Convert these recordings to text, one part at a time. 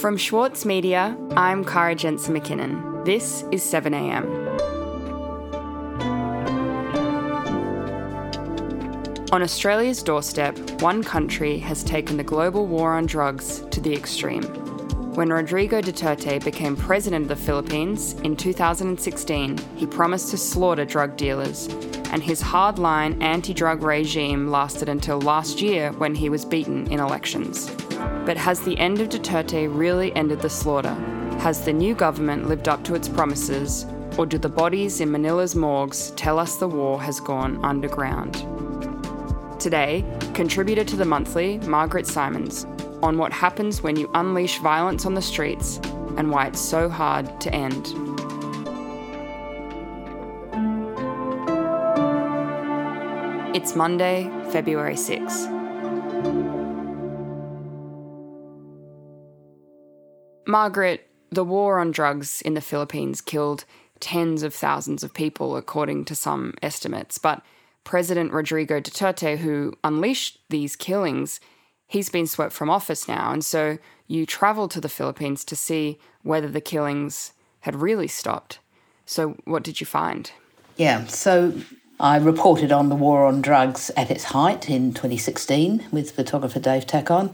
From Schwartz Media, I'm Kara Jensen McKinnon. This is 7am. On Australia's doorstep, one country has taken the global war on drugs to the extreme. When Rodrigo Duterte became president of the Philippines in 2016, he promised to slaughter drug dealers, and his hardline anti drug regime lasted until last year when he was beaten in elections. But has the end of Duterte really ended the slaughter? Has the new government lived up to its promises, or do the bodies in Manila's morgues tell us the war has gone underground? Today, contributor to the monthly, Margaret Simons, on what happens when you unleash violence on the streets and why it's so hard to end. It's Monday, February 6. Margaret, the war on drugs in the Philippines killed tens of thousands of people, according to some estimates. But President Rodrigo Duterte, who unleashed these killings, he's been swept from office now. And so you traveled to the Philippines to see whether the killings had really stopped. So, what did you find? Yeah, so I reported on the war on drugs at its height in 2016 with photographer Dave Tacon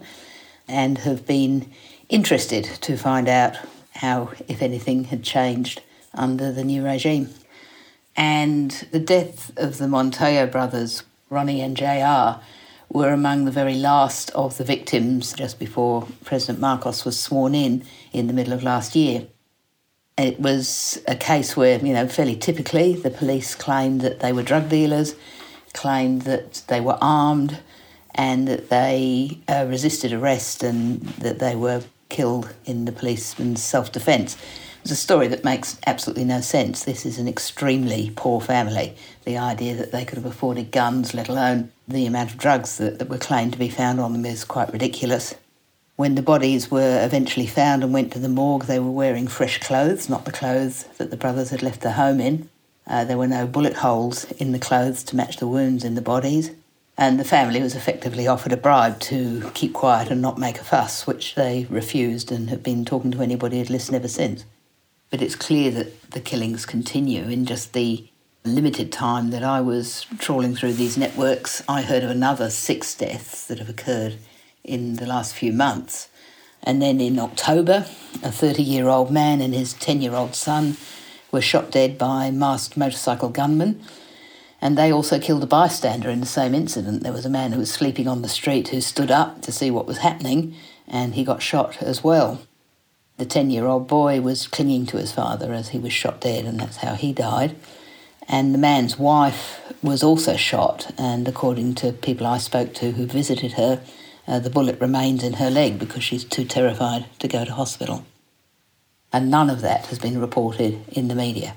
and have been interested to find out how, if anything, had changed under the new regime. And the death of the Montoya brothers, Ronnie and JR, were among the very last of the victims just before President Marcos was sworn in in the middle of last year. It was a case where, you know, fairly typically, the police claimed that they were drug dealers, claimed that they were armed, and that they uh, resisted arrest and that they were killed in the policeman's self defence. It's a story that makes absolutely no sense. This is an extremely poor family. The idea that they could have afforded guns, let alone the amount of drugs that, that were claimed to be found on them, is quite ridiculous. When the bodies were eventually found and went to the morgue, they were wearing fresh clothes, not the clothes that the brothers had left their home in. Uh, there were no bullet holes in the clothes to match the wounds in the bodies. And the family was effectively offered a bribe to keep quiet and not make a fuss, which they refused and have been talking to anybody who'd listened ever since. But it's clear that the killings continue. In just the limited time that I was trawling through these networks, I heard of another six deaths that have occurred in the last few months. And then in October, a 30 year old man and his 10 year old son were shot dead by masked motorcycle gunmen. And they also killed a bystander in the same incident. There was a man who was sleeping on the street who stood up to see what was happening, and he got shot as well. The 10 year old boy was clinging to his father as he was shot dead, and that's how he died. And the man's wife was also shot, and according to people I spoke to who visited her, uh, the bullet remains in her leg because she's too terrified to go to hospital. And none of that has been reported in the media,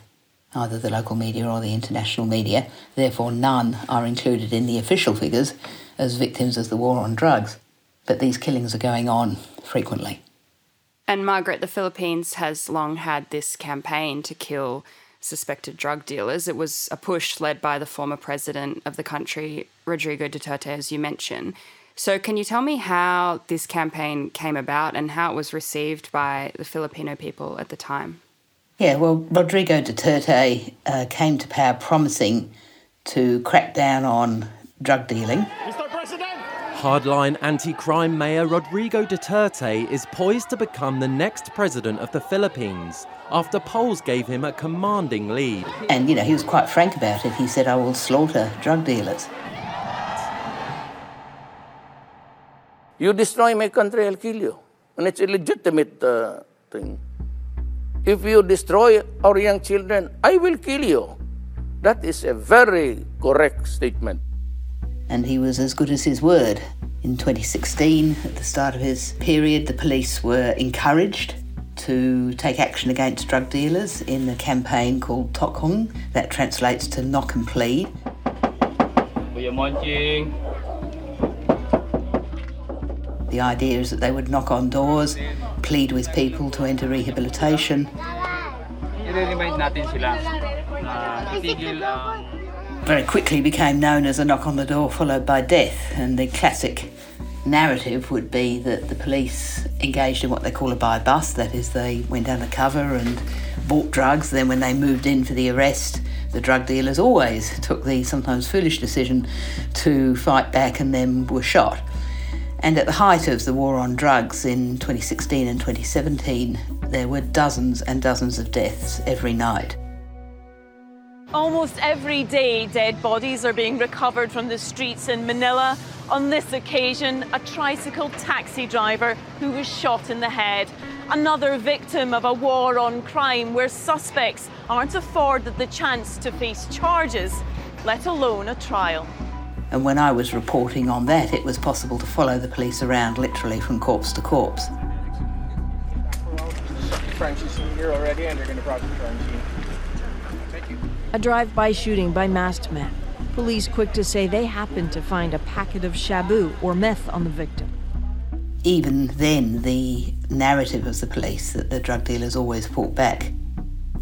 either the local media or the international media. Therefore, none are included in the official figures as victims of the war on drugs. But these killings are going on frequently. And Margaret, the Philippines has long had this campaign to kill suspected drug dealers. It was a push led by the former president of the country, Rodrigo Duterte, as you mentioned. So, can you tell me how this campaign came about and how it was received by the Filipino people at the time? Yeah, well, Rodrigo Duterte uh, came to power promising to crack down on drug dealing. Hardline anti crime mayor Rodrigo Duterte is poised to become the next president of the Philippines after polls gave him a commanding lead. And, you know, he was quite frank about it. He said, I will slaughter drug dealers. You destroy my country, I'll kill you. And it's a legitimate uh, thing. If you destroy our young children, I will kill you. That is a very correct statement and he was as good as his word. In 2016, at the start of his period, the police were encouraged to take action against drug dealers in a campaign called Tokhang, that translates to knock and plead. The idea is that they would knock on doors, plead with people to enter rehabilitation very quickly became known as a knock on the door followed by death, and the classic narrative would be that the police engaged in what they call a buy bust, that is, they went undercover and bought drugs. Then, when they moved in for the arrest, the drug dealers always took the sometimes foolish decision to fight back and then were shot. And at the height of the war on drugs in 2016 and 2017, there were dozens and dozens of deaths every night. Almost every day, dead bodies are being recovered from the streets in Manila. On this occasion, a tricycle taxi driver who was shot in the head. Another victim of a war on crime where suspects aren't afforded the chance to face charges, let alone a trial. And when I was reporting on that, it was possible to follow the police around literally from corpse to corpse. here already, and they're going to Thank you. A drive-by shooting by masked men. Police quick to say they happened to find a packet of shabu or meth on the victim. Even then, the narrative of the police that the drug dealers always fought back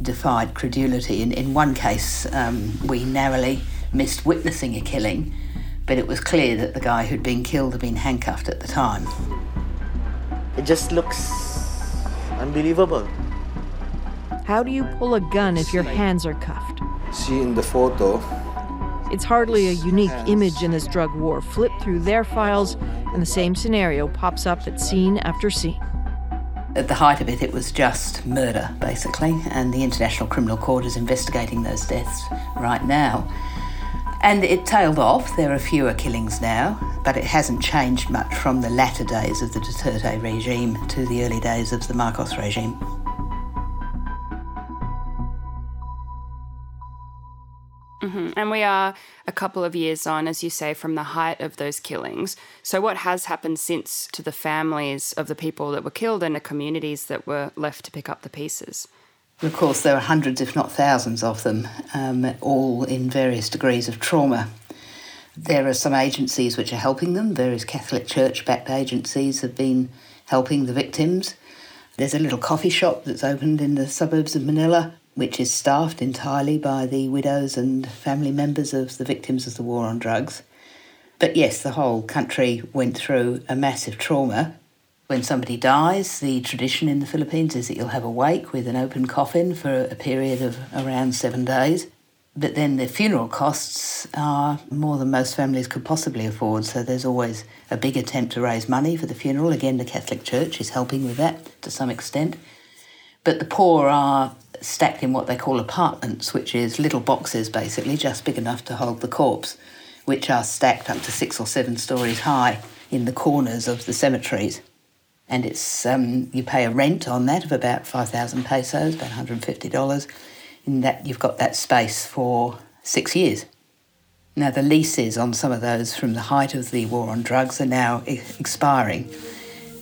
defied credulity. In, in one case, um, we narrowly missed witnessing a killing but it was clear that the guy who'd been killed had been handcuffed at the time. It just looks unbelievable. How do you pull a gun if your hands are cuffed? See in the photo. It's hardly a unique image in this drug war. Flip through their files, and the same scenario pops up at scene after scene. At the height of it, it was just murder, basically, and the International Criminal Court is investigating those deaths right now. And it tailed off. There are fewer killings now, but it hasn't changed much from the latter days of the Duterte regime to the early days of the Marcos regime. Mm-hmm. And we are a couple of years on, as you say, from the height of those killings. So, what has happened since to the families of the people that were killed and the communities that were left to pick up the pieces? Of course, there are hundreds, if not thousands, of them, um, all in various degrees of trauma. There are some agencies which are helping them. Various Catholic Church backed agencies have been helping the victims. There's a little coffee shop that's opened in the suburbs of Manila, which is staffed entirely by the widows and family members of the victims of the war on drugs. But yes, the whole country went through a massive trauma when somebody dies, the tradition in the Philippines is that you'll have a wake with an open coffin for a period of around seven days. But then the funeral costs are more than most families could possibly afford, so there's always a big attempt to raise money for the funeral. Again, the Catholic Church is helping with that to some extent. But the poor are stacked in what they call apartments, which is little boxes basically, just big enough to hold the corpse, which are stacked up to six or seven stories high in the corners of the cemeteries and it's um, you pay a rent on that of about 5,000 pesos, about $150. In that you've got that space for six years. Now the leases on some of those from the height of the war on drugs are now expiring,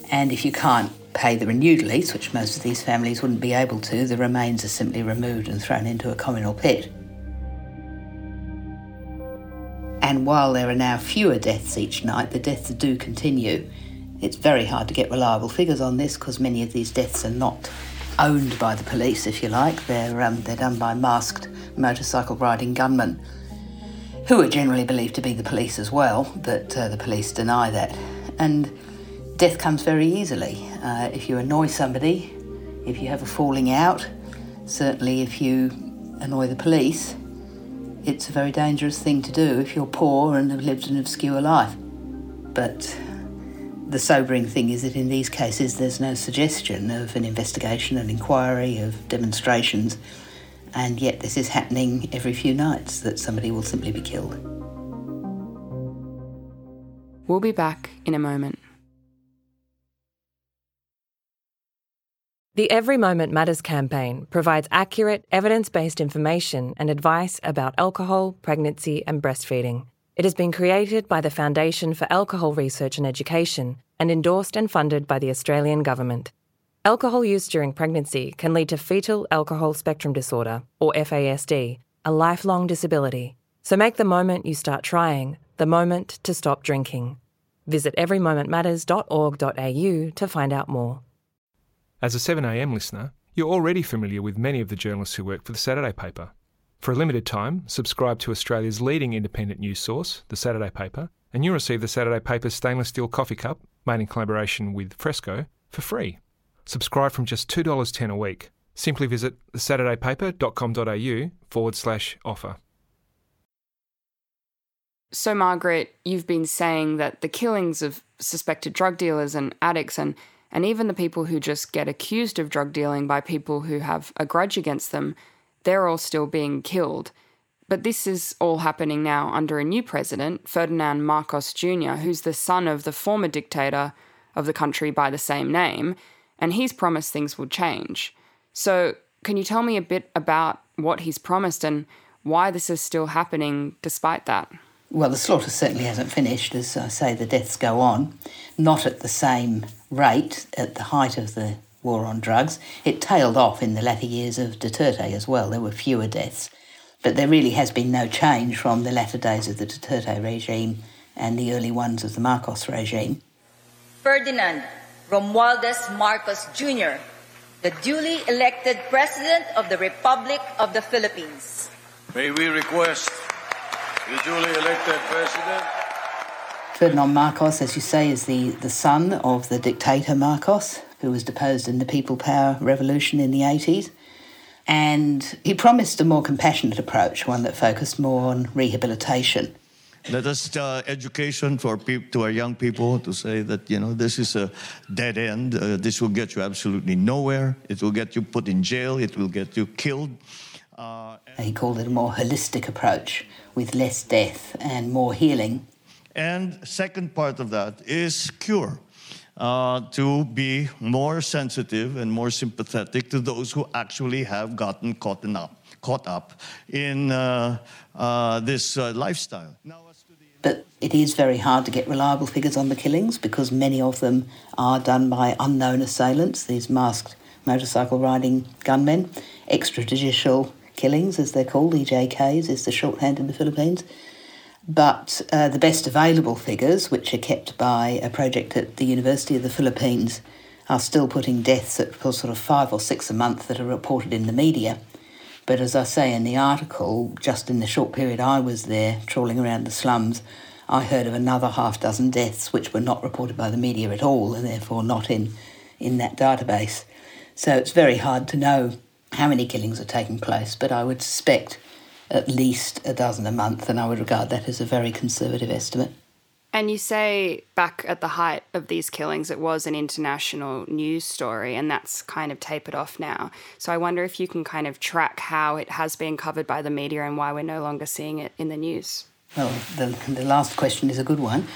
and if you can't pay the renewed lease, which most of these families wouldn't be able to, the remains are simply removed and thrown into a communal pit. And while there are now fewer deaths each night, the deaths do continue. It's very hard to get reliable figures on this because many of these deaths are not owned by the police, if you like. They're, um, they're done by masked motorcycle riding gunmen, who are generally believed to be the police as well, but uh, the police deny that. And death comes very easily. Uh, if you annoy somebody, if you have a falling out, certainly if you annoy the police, it's a very dangerous thing to do if you're poor and have lived an obscure life. But the sobering thing is that in these cases there's no suggestion of an investigation, an inquiry, of demonstrations, and yet this is happening every few nights that somebody will simply be killed. We'll be back in a moment. The Every Moment Matters campaign provides accurate, evidence based information and advice about alcohol, pregnancy, and breastfeeding. It has been created by the Foundation for Alcohol Research and Education and endorsed and funded by the Australian Government. Alcohol use during pregnancy can lead to fetal alcohol spectrum disorder, or FASD, a lifelong disability. So make the moment you start trying the moment to stop drinking. Visit everymomentmatters.org.au to find out more. As a 7am listener, you're already familiar with many of the journalists who work for the Saturday paper. For a limited time, subscribe to Australia's leading independent news source, the Saturday paper, and you'll receive the Saturday Paper's stainless steel coffee cup, made in collaboration with Fresco, for free. Subscribe from just $2.10 a week. Simply visit thesaturdaypaper.com.au forward slash offer. So, Margaret, you've been saying that the killings of suspected drug dealers and addicts, and, and even the people who just get accused of drug dealing by people who have a grudge against them, they're all still being killed. But this is all happening now under a new president, Ferdinand Marcos Jr., who's the son of the former dictator of the country by the same name, and he's promised things will change. So, can you tell me a bit about what he's promised and why this is still happening despite that? Well, the slaughter certainly hasn't finished. As I say, the deaths go on, not at the same rate at the height of the war on drugs. It tailed off in the latter years of Duterte as well. There were fewer deaths. But there really has been no change from the latter days of the Duterte regime and the early ones of the Marcos regime. Ferdinand Romualdez Marcos Jr., the duly elected President of the Republic of the Philippines. May we request the duly elected President? Ferdinand Marcos, as you say, is the, the son of the dictator Marcos, who was deposed in the People Power Revolution in the 80s. And he promised a more compassionate approach, one that focused more on rehabilitation. Let us uh, education for peop- to our young people to say that you know this is a dead end. Uh, this will get you absolutely nowhere. It will get you put in jail. It will get you killed. Uh, he called it a more holistic approach with less death and more healing. And second part of that is cure. Uh, to be more sensitive and more sympathetic to those who actually have gotten caught up, caught up in uh, uh, this uh, lifestyle. But it is very hard to get reliable figures on the killings because many of them are done by unknown assailants, these masked motorcycle riding gunmen. Extrajudicial killings, as they're called, EJKs, is the shorthand in the Philippines. But uh, the best available figures, which are kept by a project at the University of the Philippines, are still putting deaths at sort of five or six a month that are reported in the media. But as I say in the article, just in the short period I was there trawling around the slums, I heard of another half dozen deaths which were not reported by the media at all and therefore not in, in that database. So it's very hard to know how many killings are taking place, but I would suspect at least a dozen a month, and I would regard that as a very conservative estimate. And you say back at the height of these killings, it was an international news story, and that's kind of tapered off now. So I wonder if you can kind of track how it has been covered by the media and why we're no longer seeing it in the news. Well, the, the last question is a good one.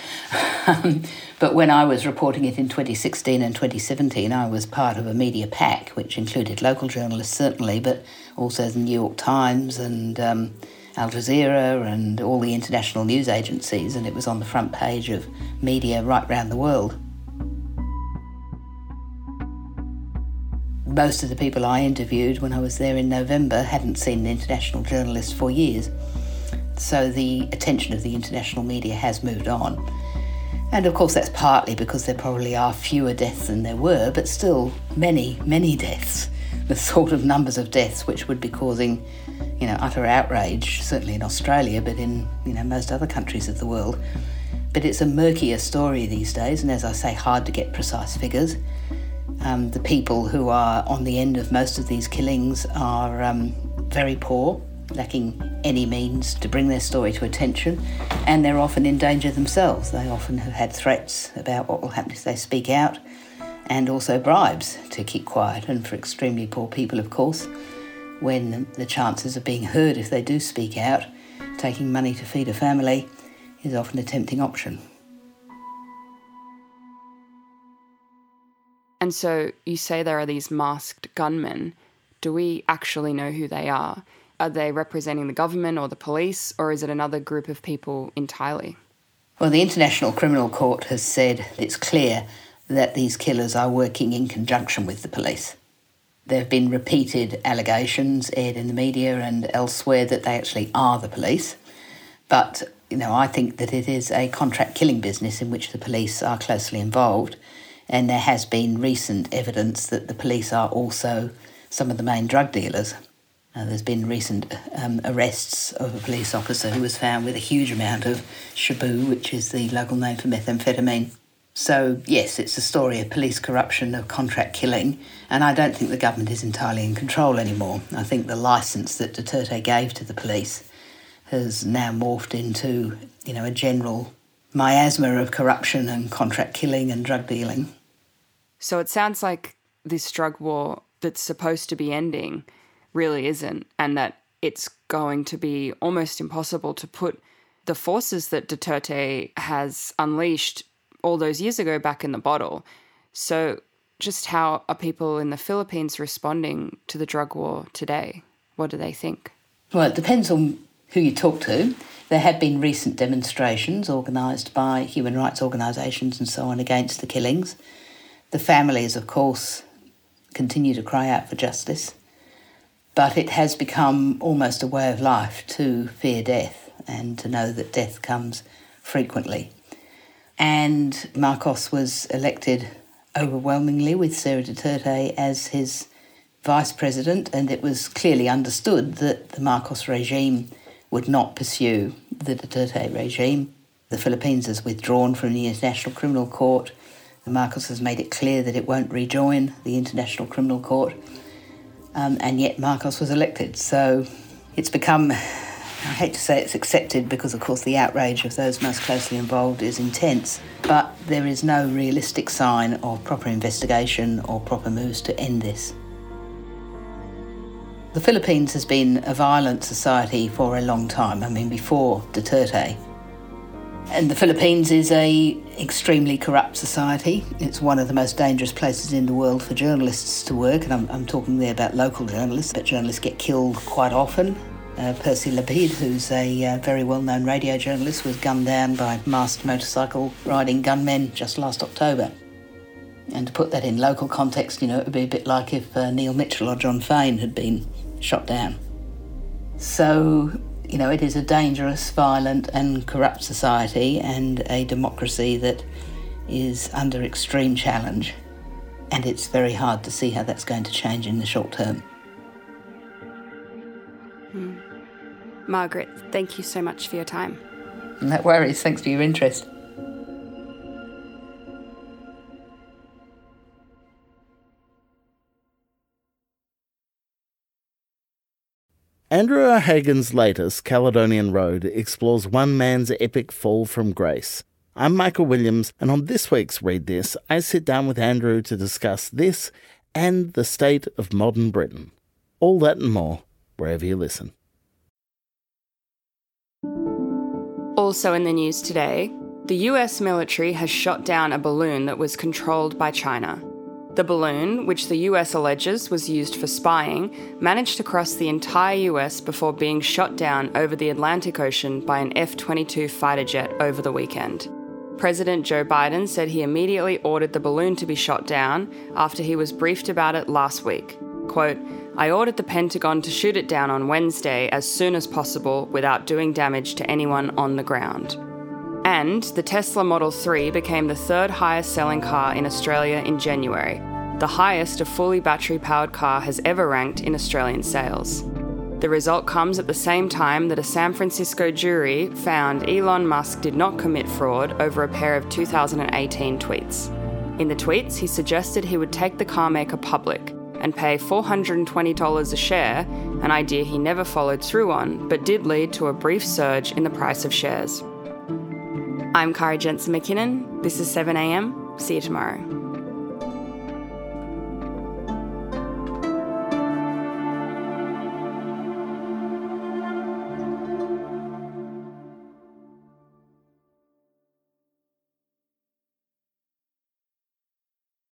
but when I was reporting it in 2016 and 2017, I was part of a media pack, which included local journalists, certainly, but also the New York Times and um, Al Jazeera and all the international news agencies, and it was on the front page of media right round the world. Most of the people I interviewed when I was there in November hadn't seen an international journalist for years. So the attention of the international media has moved on. And of course, that's partly because there probably are fewer deaths than there were, but still many, many deaths. The sort of numbers of deaths which would be causing, you know, utter outrage, certainly in Australia, but in, you know, most other countries of the world. But it's a murkier story these days, and as I say, hard to get precise figures. Um, the people who are on the end of most of these killings are um, very poor, lacking any means to bring their story to attention, and they're often in danger themselves. They often have had threats about what will happen if they speak out, and also bribes to keep quiet. And for extremely poor people, of course, when the chances of being heard if they do speak out, taking money to feed a family, is often a tempting option. And so you say there are these masked gunmen. Do we actually know who they are? Are they representing the government or the police, or is it another group of people entirely? Well, the International Criminal Court has said it's clear that these killers are working in conjunction with the police. There have been repeated allegations aired in the media and elsewhere that they actually are the police. But, you know, I think that it is a contract killing business in which the police are closely involved. And there has been recent evidence that the police are also some of the main drug dealers. Uh, there's been recent um, arrests of a police officer who was found with a huge amount of shabu, which is the local name for methamphetamine. So, yes, it's a story of police corruption, of contract killing, and I don't think the government is entirely in control anymore. I think the licence that Duterte gave to the police has now morphed into, you know, a general miasma of corruption and contract killing and drug dealing. So it sounds like this drug war that's supposed to be ending really isn't, and that it's going to be almost impossible to put the forces that Duterte has unleashed all those years ago back in the bottle. So, just how are people in the Philippines responding to the drug war today? What do they think? Well, it depends on who you talk to. There have been recent demonstrations organised by human rights organisations and so on against the killings. The families, of course, continue to cry out for justice, but it has become almost a way of life to fear death and to know that death comes frequently. And Marcos was elected overwhelmingly with Sara Duterte as his vice president, and it was clearly understood that the Marcos regime would not pursue the Duterte regime. The Philippines has withdrawn from the International Criminal Court. Marcos has made it clear that it won't rejoin the International Criminal Court, um, and yet Marcos was elected. So it's become I hate to say it's accepted because, of course, the outrage of those most closely involved is intense, but there is no realistic sign of proper investigation or proper moves to end this. The Philippines has been a violent society for a long time, I mean, before Duterte. And the Philippines is a extremely corrupt society. It's one of the most dangerous places in the world for journalists to work, and I'm, I'm talking there about local journalists, but journalists get killed quite often uh, Percy Lapid, who's a uh, very well known radio journalist, was gunned down by masked motorcycle riding gunmen just last October. And to put that in local context, you know, it would be a bit like if uh, Neil Mitchell or John Faine had been shot down. So, you know, it is a dangerous, violent, and corrupt society and a democracy that is under extreme challenge. And it's very hard to see how that's going to change in the short term. Hmm. Margaret, thank you so much for your time. No worries, thanks for your interest. Andrew O'Hagan's latest, Caledonian Road, explores one man's epic fall from grace. I'm Michael Williams, and on this week's Read This, I sit down with Andrew to discuss this and the state of modern Britain. All that and more, wherever you listen. Also in the news today, the US military has shot down a balloon that was controlled by China. The balloon, which the US alleges was used for spying, managed to cross the entire US before being shot down over the Atlantic Ocean by an F 22 fighter jet over the weekend. President Joe Biden said he immediately ordered the balloon to be shot down after he was briefed about it last week. Quote, I ordered the Pentagon to shoot it down on Wednesday as soon as possible without doing damage to anyone on the ground. And the Tesla Model 3 became the third highest selling car in Australia in January, the highest a fully battery powered car has ever ranked in Australian sales. The result comes at the same time that a San Francisco jury found Elon Musk did not commit fraud over a pair of 2018 tweets. In the tweets, he suggested he would take the carmaker public and pay $420 a share, an idea he never followed through on, but did lead to a brief surge in the price of shares. I'm Kara Jensen McKinnon. This is 7am. See you tomorrow.